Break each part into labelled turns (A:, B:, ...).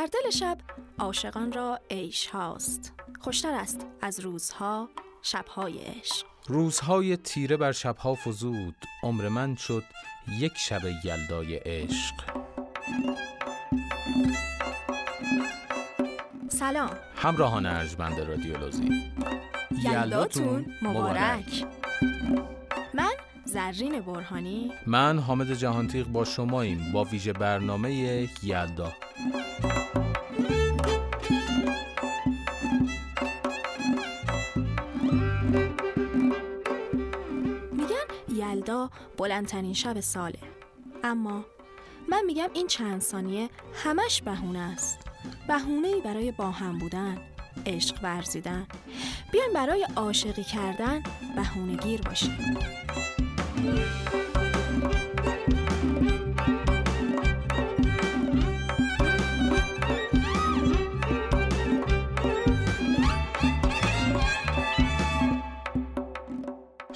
A: در دل شب عاشقان را عیش هاست. خوشتر است از روزها شبهای عشق.
B: روزهای تیره بر شبها فزود عمر من شد یک شب یلدای عشق.
A: سلام.
B: همراهان ارجمند رادیولوژی
A: یلداتون مبارک. من زرین برهانی.
B: من حامد جهانتیق با شماییم با ویژه برنامه یلدا.
A: بلندترین شب ساله. اما من میگم این چند ثانیه همش بهونه است. بهونه برای با هم بودن عشق ورزیدن. بیاین برای عاشقی کردن بهونه گیر باشیم.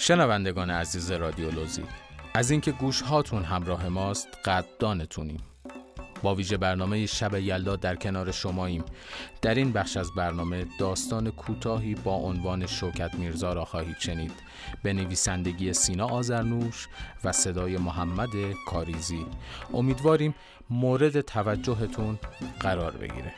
B: شنوندگان عزیز رادیولوژی از اینکه گوش هاتون همراه ماست قدردانتونیم. با ویژه برنامه شب یلدا در کنار شماییم. در این بخش از برنامه داستان کوتاهی با عنوان شوکت میرزا را خواهید شنید. به نویسندگی سینا آزرنوش و صدای محمد کاریزی. امیدواریم مورد توجهتون قرار بگیره.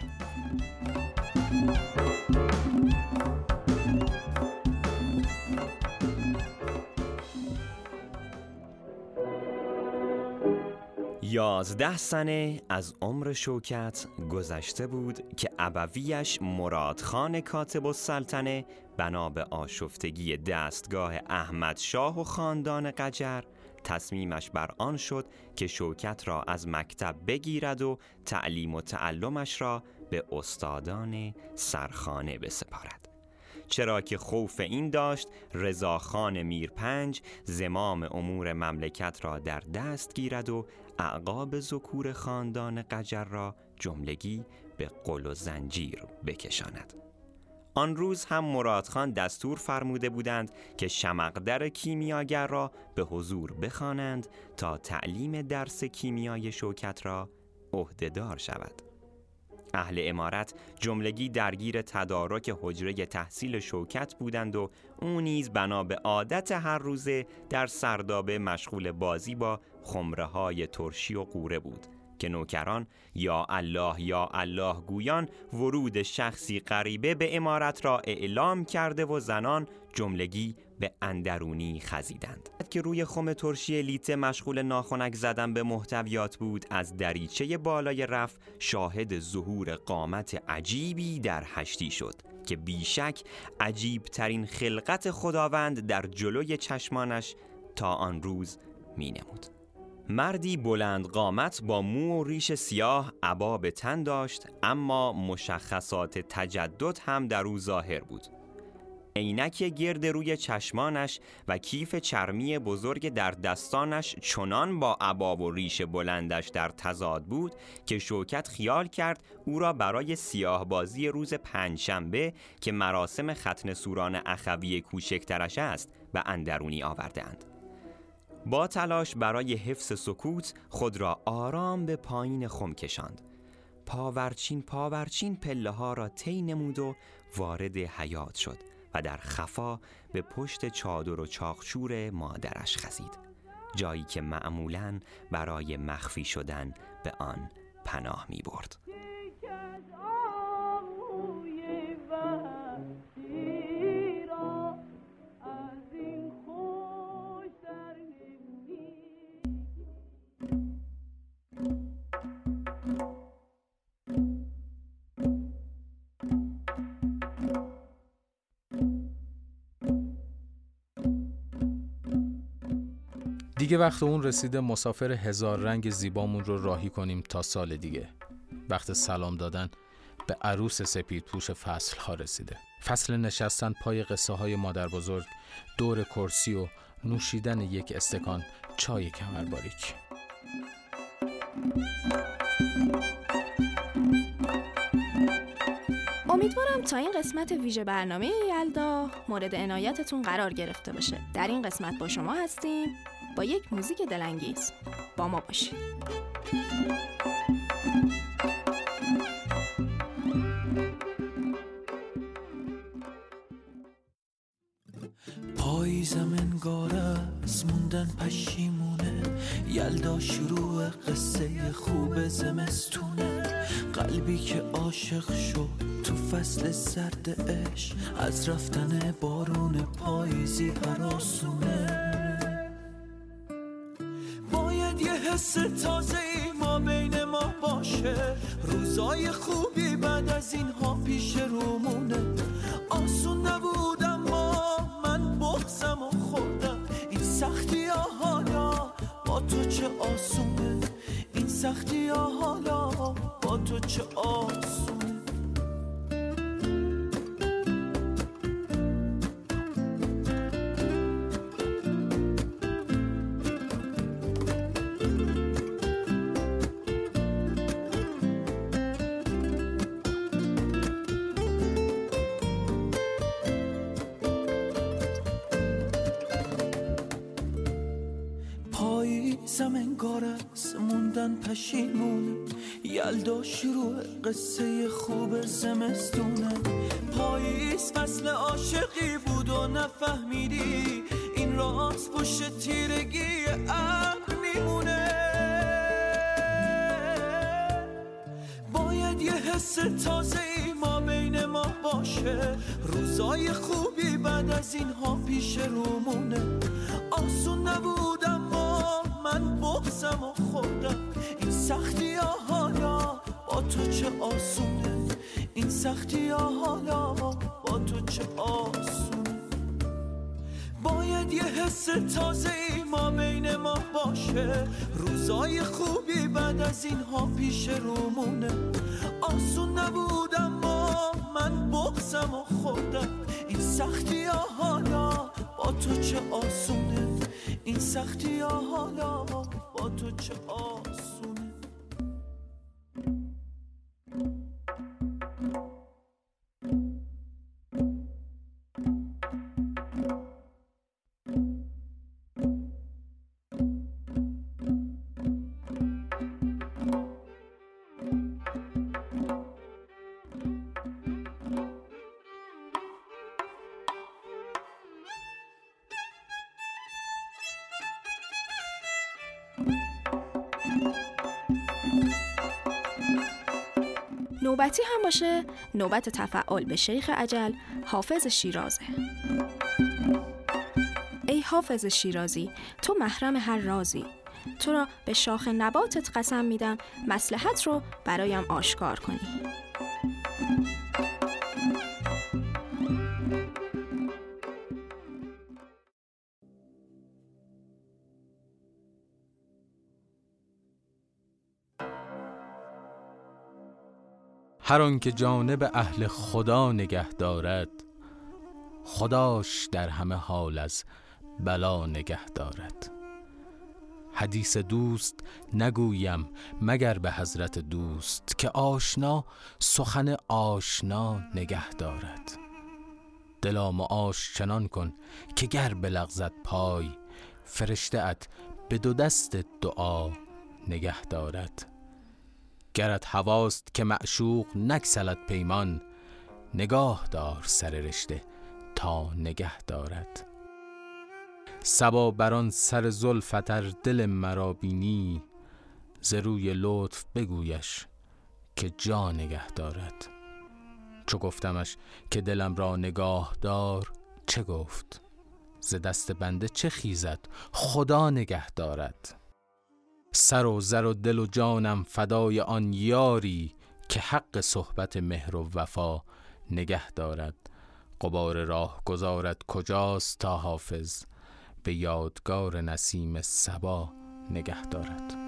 C: یازده سنه از عمر شوکت گذشته بود که ابویش مرادخان کاتب السلطنه بنا به آشفتگی دستگاه احمد شاه و خاندان قجر تصمیمش بر آن شد که شوکت را از مکتب بگیرد و تعلیم و تعلمش را به استادان سرخانه بسپارد. چرا که خوف این داشت رضاخان میرپنج زمام امور مملکت را در دست گیرد و اعقاب ذکور خاندان قجر را جملگی به قل و زنجیر بکشاند. آن روز هم مرادخان دستور فرموده بودند که شمقدر کیمیاگر را به حضور بخوانند تا تعلیم درس کیمیای شوکت را عهدهدار شود. اهل امارت جملگی درگیر تدارک حجره تحصیل شوکت بودند و او نیز بنا به عادت هر روزه در سردابه مشغول بازی با خمره های ترشی و قوره بود که نوکران یا الله یا الله گویان ورود شخصی غریبه به امارت را اعلام کرده و زنان جملگی به اندرونی خزیدند که روی خم ترشی لیته مشغول ناخنک زدن به محتویات بود از دریچه بالای رف شاهد ظهور قامت عجیبی در هشتی شد که بیشک عجیب ترین خلقت خداوند در جلوی چشمانش تا آن روز می نمود. مردی بلند قامت با مو و ریش سیاه عبا تن داشت اما مشخصات تجدد هم در او ظاهر بود عینک گرد روی چشمانش و کیف چرمی بزرگ در دستانش چنان با عبا و ریش بلندش در تضاد بود که شوکت خیال کرد او را برای سیاه بازی روز پنجشنبه که مراسم ختن سوران اخوی کوچکترش است و اندرونی آوردهاند. با تلاش برای حفظ سکوت خود را آرام به پایین خم کشاند پاورچین پاورچین پله ها را طی نمود و وارد حیات شد و در خفا به پشت چادر و چاخچور مادرش خزید جایی که معمولا برای مخفی شدن به آن پناه می برد
B: دیگه وقت اون رسیده مسافر هزار رنگ زیبامون رو راهی کنیم تا سال دیگه. وقت سلام دادن به عروس سپید پوش فصل ها رسیده. فصل نشستن پای قصه های مادر بزرگ دور کرسی و نوشیدن یک استکان چای کمر باریک
A: امیدوارم تا این قسمت ویژه برنامه یلدا مورد عنایتتون قرار گرفته باشه. در این قسمت با شما هستیم. با یک موزیک دلانگیز با ما باشید.
D: پاییزم انگار از موندن پشیمونه. یلدا شروع قصه خوب زمستونه. قلبی که عاشق شد تو فصل سرد اش از رفتن بارون پاییزی هراسونه حس تازه ای ما بین ما باشه. روزای خوبی بعد از اینها پیش رومونه. آسون نبود اما من بغزم و خوردم. این سختی ها حالا با تو چه آسونه؟ این سختی ها حالا با تو چه آسونه؟ شروع قصه خوب زمستونه. پاییز فصل عاشقی بود و نفهمیدی. این راست پشت تیرگی ابر میمونه. باید یه حس تازه ای ما بین ما باشه. روزای خوبی بعد از اینها پیش رومونه. آسون نبود اما من بغزم و خوردم. سختی ها حالا با تو چه آسونه باید یه حس تازه ای ما بین ما باشه. روزای خوبی بعد از اینها پیش رومونه. آسون نبود اما من بغزم و خوردم این سختی ها حالا با تو چه آسونه؟ این سختی ها حالا با تو چه آسونه؟
A: نوبتی هم باشه. نوبت تفعال به شیخ عجل حافظ شیرازه. ای حافظ شیرازی تو محرم هر رازی. تو را به شاخ نباتت قسم میدم مسلحت رو برایم آشکار کنی.
B: هر آن که جانب اهل خدا نگه دارد خداش در همه حال از بلا نگه دارد. حدیث دوست نگویم مگر به حضرت دوست که آشنا سخن آشنا نگه دارد. دلا معاش چنان کن که گر بلغزد پای فرشته ات به دو دست دعا نگه دارد. گرت هواست که معشوق نکسلد پیمان. نگاه دار سر رشته تا نگه دارد. سبا بران سر زلفتر دل مرا بینی. ز روی لطف بگویش که جا نگه دارد. چو گفتمش که دلم را نگاه دار چه گفت؟ ز دست بنده چه خیزد؟ خدا نگه دارد. سر و زر و دل و جانم فدای آن یاری که حق صحبت مهر و وفا نگه دارد. قبار راه گذارد کجاست تا حافظ؟ به یادگار نسیم سبا نگه دارد.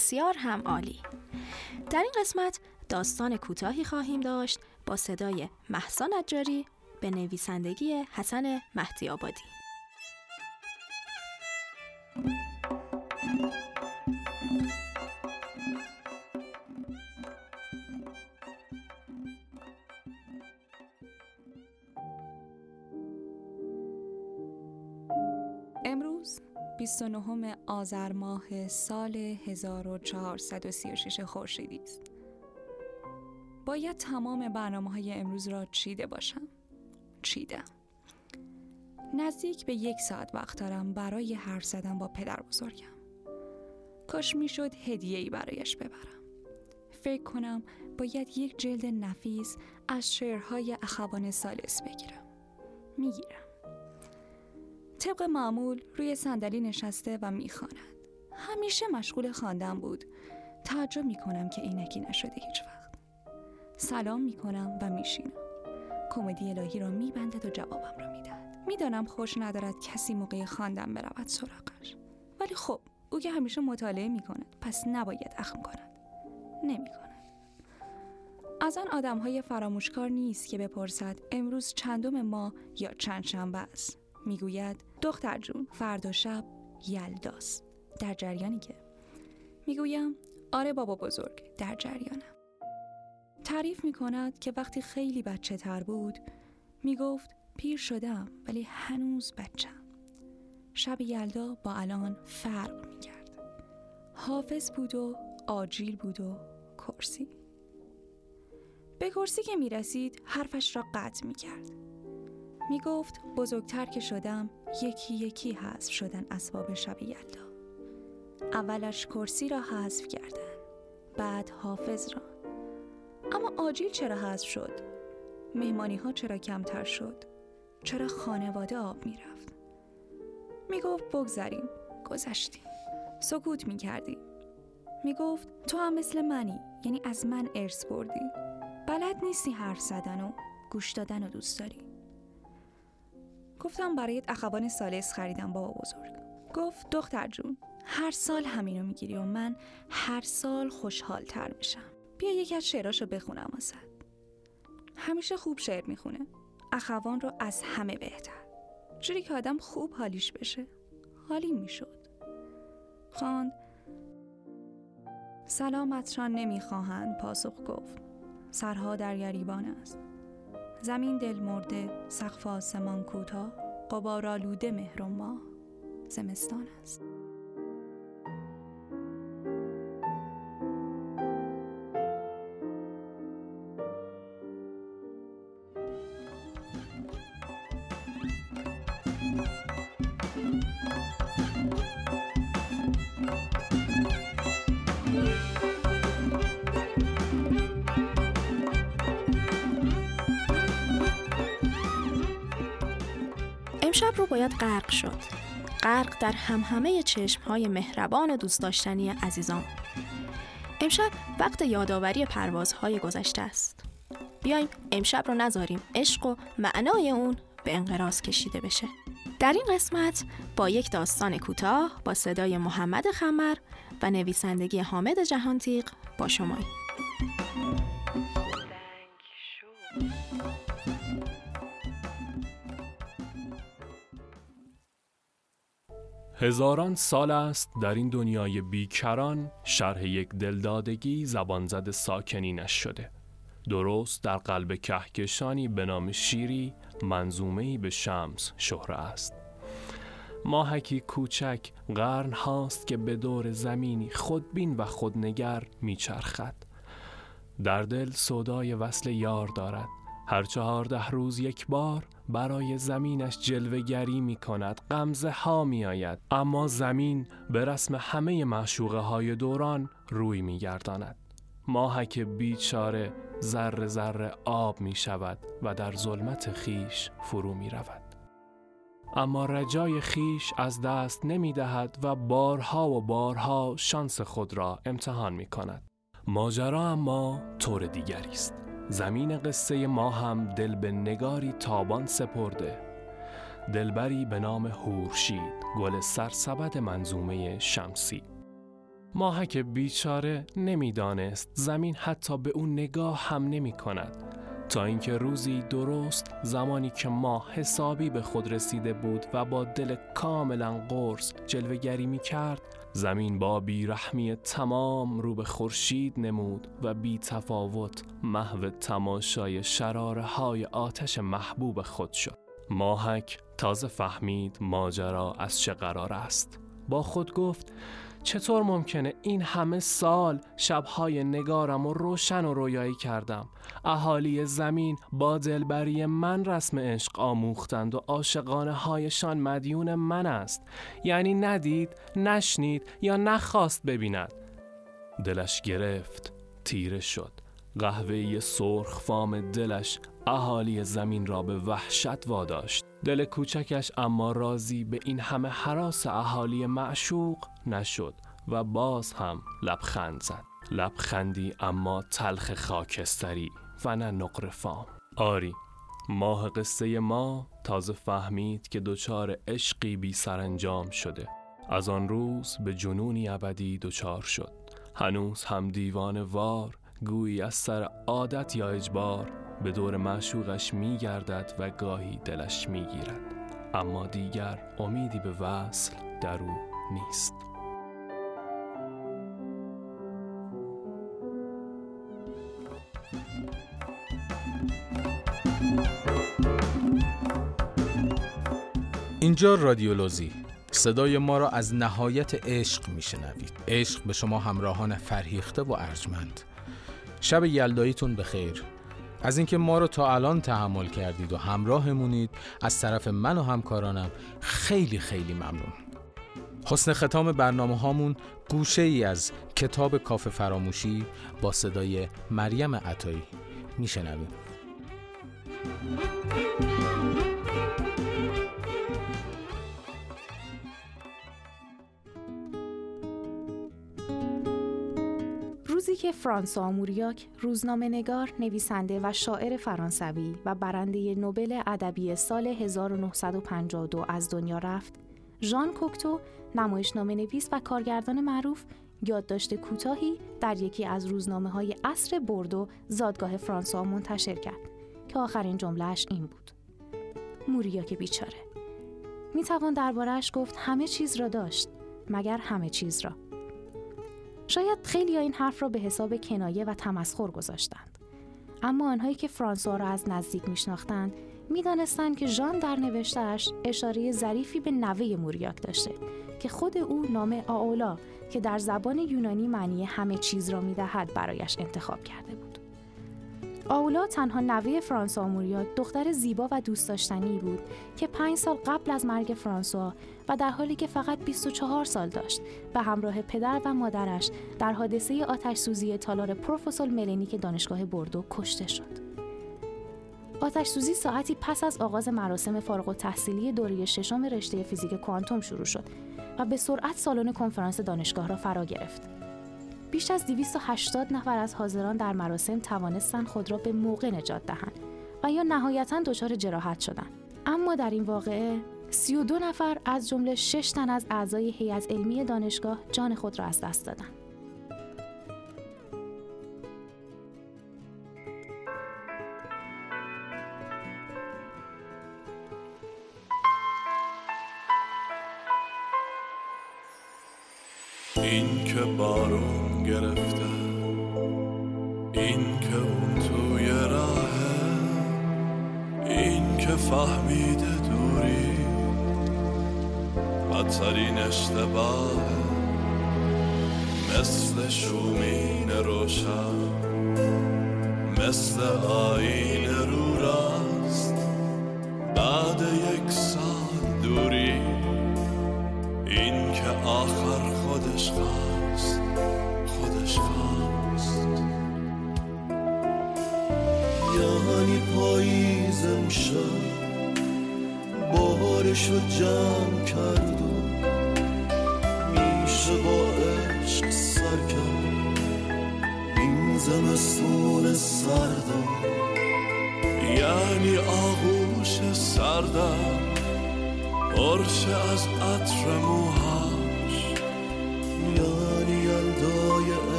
A: بسیار هم عالی. در این قسمت داستان کوتاهی خواهیم داشت با صدای محسا نجاری به نویسندگی حسن مهدی آبادی.
E: 29 آذر ماه سال 1436 خورشیدی است. باید تمام برنامه های امروز را چیده باشم. چیدم. نزدیک به یک ساعت وقت دارم برای حرف زدن با پدر بزرگم. کاش می‌شد هدیه‌ای برایش ببرم. فکر کنم باید یک جلد نفیس از شعرهای اخوان سالس بگیرم. می‌گیرم. طبق معمول روی صندلی نشسته و می‌خواند. همیشه مشغول خواندن بود. تعجب می‌کنم که عینکی نشده هیچ وقت. سلام می‌کنم و میشینم. کمدی الهی را میبندد و جوابم را می‌دهد. می‌دانم خوش ندارد کسی موقع خواندن برود سراغش. ولی خب او که همیشه مطالعه می‌کند پس نباید اخم کند. نمی‌کند. از آن آدم های فراموشکار نیست که بپرسد امروز چندم ما یا چند شنبه است. می‌گوید دختر جون فردا شب یلداست در جریانی که می‌گویم آره بابا بزرگ در جریانم. تعریف می‌کند که وقتی خیلی بچه تر بود می‌گفت پیر شدم ولی هنوز بچم. شب یلدا با الان فرق می‌کرد. حافظ بود و آجیل بود و کرسی. به کرسی که می‌رسید حرفش را قطع می‌کرد. می گفت بزرگتر که شدم یکی یکی حذف شدن اسباب شب یلدا اولش کرسی را حذف کردن بعد حافظ را. اما آجیل چرا حذف شد؟ مهمانی ها چرا کمتر شد؟ چرا خانواده آب می رفت می گفت بگذریم گذشتیم. سکوت می کردیم می گفت تو هم مثل منی یعنی از من ارث بردی. بلد نیستی حرف زدن و گوش دادن و دوست داری. گفتم برایت اخوان سالس خریدم بابا بزرگ. گفت دختر جون هر سال همینو می‌گیری و من هر سال خوشحال تر میشم. بیا یکی از شعراشو بخونم واسد همیشه خوب شعر می‌خونه. اخوان رو از همه بهتر. جوری که آدم خوب حالیش بشه. حالی می‌شد. خواند سلامتشان نمی‌خواهند پاسخ گفت. سرها در گریبان است. زمین دل مرده سقف آسمان کوتاه قبار آلوده مهر و ماه. زمستان است.
A: باید غرق شد. غرق در همهمه چشم های مهربان و دوست داشتنی عزیزان. امشب وقت یادآوری پروازهای گذشته است. بیایم امشب رو نذاریم. عشق و معنای اون به انقراض کشیده بشه.
F: در این قسمت با یک داستان کوتاه با صدای محمد خمر و نویسندگی حامد جهانتیق با شما
G: هزاران سال است در این دنیای بیکران شرح یک دلدادگی زبانزد ساکنینش شده. درست در قلب کهکشانی به نام شیری منظومهی به شمس شهره است. ماهکی کوچک قرن هاست که به دور زمینی خودبین و خودنگر میچرخد. در دل صدای وصل یار دارد. هر چهارده روز یک بار برای زمینش جلوگری می کند غمزه ها می آید. اما زمین به رسم همه معشوقه های دوران روی می گرداند. ماهک بیچاره ذره ذره آب می شود و در ظلمت خیش فرو می رود. اما رجای خیش از دست نمی دهد و بارها و بارها شانس خود را امتحان می کند. ماجرا اما طور دیگری است. زمین قصه ما هم دل به نگاری تابان سپرده. دلبری به نام هورشید گل سرسبد منظومه شمسی. ماهک بیچاره نمی‌دانست زمین حتی به اون نگاه هم نمی کند تا اینکه روزی درست زمانی که ماه حسابی به خود رسیده بود و با دل کاملا قرص جلوگری می کرد زمین با بیرحمی تمام رو به خورشید نمود و بی تفاوت محو تماشای شراره های آتش محبوب خود شد. ماهک تازه فهمید ماجرا از چه قرار است. با خود گفت چطور ممکنه این همه سال شبهای نگارم و روشن و رویایی کردم؟ اهالی زمین با دلبری من رسم عشق آموختند و عاشقانه هایشان مدیون من است. یعنی ندید نشنید یا نخواست ببیند. دلش گرفت تیره شد. قهوه سرخ فام دلش اهالی زمین را به وحشت واداشت. دل کوچکش اما راضی به این همه حراس اهالی معشوق نشد و باز هم لبخند زد. لبخندی اما تلخ خاکستری و نه نقر فام. آری ماه قصه ما تازه فهمید که دچار عشقی بی سرانجام شده. از آن روز به جنونی ابدی دچار شد. هنوز هم دیوان وار گویی از سر عادت یا اجبار به دور معشوقش می گردد و گاهی دلش می گیرد اما دیگر امیدی به وصل در او نیست.
B: اینجا رادیولوژی. صدای ما را از نهایت عشق میشنوید. عشق به شما همراهان فرهیخته و ارجمند. شب یلداییتون به خیر از اینکه ما رو تا الان تحمل کردید و همراهمونید از طرف من و همکارانم خیلی خیلی ممنون. حسن ختام برنامه هامون گوشه ای از کتاب کاف فراموشی با صدای مریم عطایی. میشنویم.
F: فرانسوا موریاک روزنامه نگار، نویسنده و شاعر فرانسوی و برنده نوبل ادبی سال 1952 از دنیا رفت، ژان کوکتو نمایشنامه نویس و کارگردان معروف یادداشت کوتاهی در یکی از روزنامه های عصر بردو زادگاه فرانسوا منتشر کرد که آخرین جملهش این بود. موریاک بیچاره. می توان دربارهش گفت همه چیز را داشت مگر همه چیز را؟ شاید خیلی این حرف را به حساب کنایه و تمسخر گذاشتند. اما آنهایی که فرانسوا را از نزدیک میشناختند می‌دانستند که ژان در نوشتهاش اشاره ظریفی به نوه موریاک داشته که خود او نام آولا که در زبان یونانی معنی همه چیز را می‌دهد برایش انتخاب کرده بود. آولا تنها نوه فرانسوا موریاک دختر زیبا و دوست داشتنی بود که پنج سال قبل از مرگ فرانسوا و در حالی که فقط 24 سال داشت به همراه پدر و مادرش در حادثه آتش سوزی تالار پروفسور ملنیک دانشگاه بردو کشته شد. آتش سوزی ساعتی پس از آغاز مراسم فارغ و تحصیلی دوره ششم رشته فیزیک کوانتوم شروع شد و به سرعت سالن کنفرانس دانشگاه را فرا گرفت. بیش از 280 نفر از حاضران در مراسم توانستند خود را به موقع نجات دهند و یا نهایتا دچار جراحت شدند. اما در این واقعه 32 نفر از جمله 6 تن از اعضای هیئت علمی دانشگاه جان خود را از دست دادند.
H: این که بارون گرفته این که اون توی راهه این که فهمیده بدترین اشتباه مثل شومین روشن مثل آین رو راست. بعد یک سال دوری این که آخر خودش خواست خودش خواست.
D: یعنی پاییزم شد بارشو جمع کرد زمستون سردم.
H: یعنی آغوش سردم. پرشه از عطر موهاش